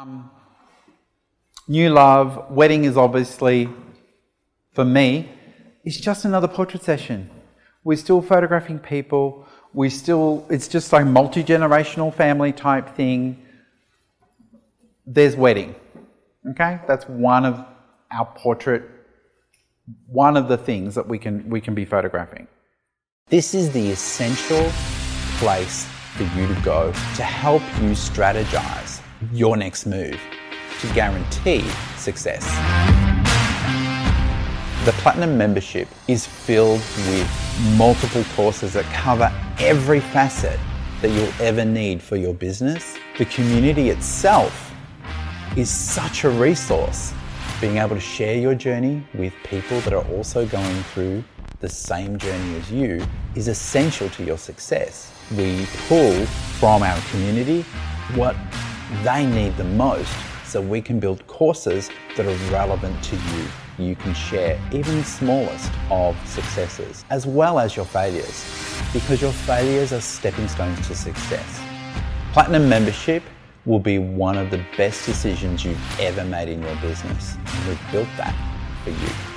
Um, new love, wedding is obviously, for me, it's just another portrait session. We're still photographing people. We still, it's just like multi generational family type thing. There's wedding. Okay, that's one of our portrait, one of the things that we can we can be photographing. This is the essential place for you to go to help you strategize your next move to guarantee success. The Platinum membership is filled with multiple courses that cover every facet that you'll ever need for your business. The community itself is such a resource. Being able to share your journey with people that are also going through the same journey as you is essential to your success. We pull from our community what they need the most so we can build courses that are relevant to you. You can share even the smallest of successes as well as your failures because your failures are stepping stones to success. Platinum membership will be one of the best decisions you've ever made in your business. We've built that for you.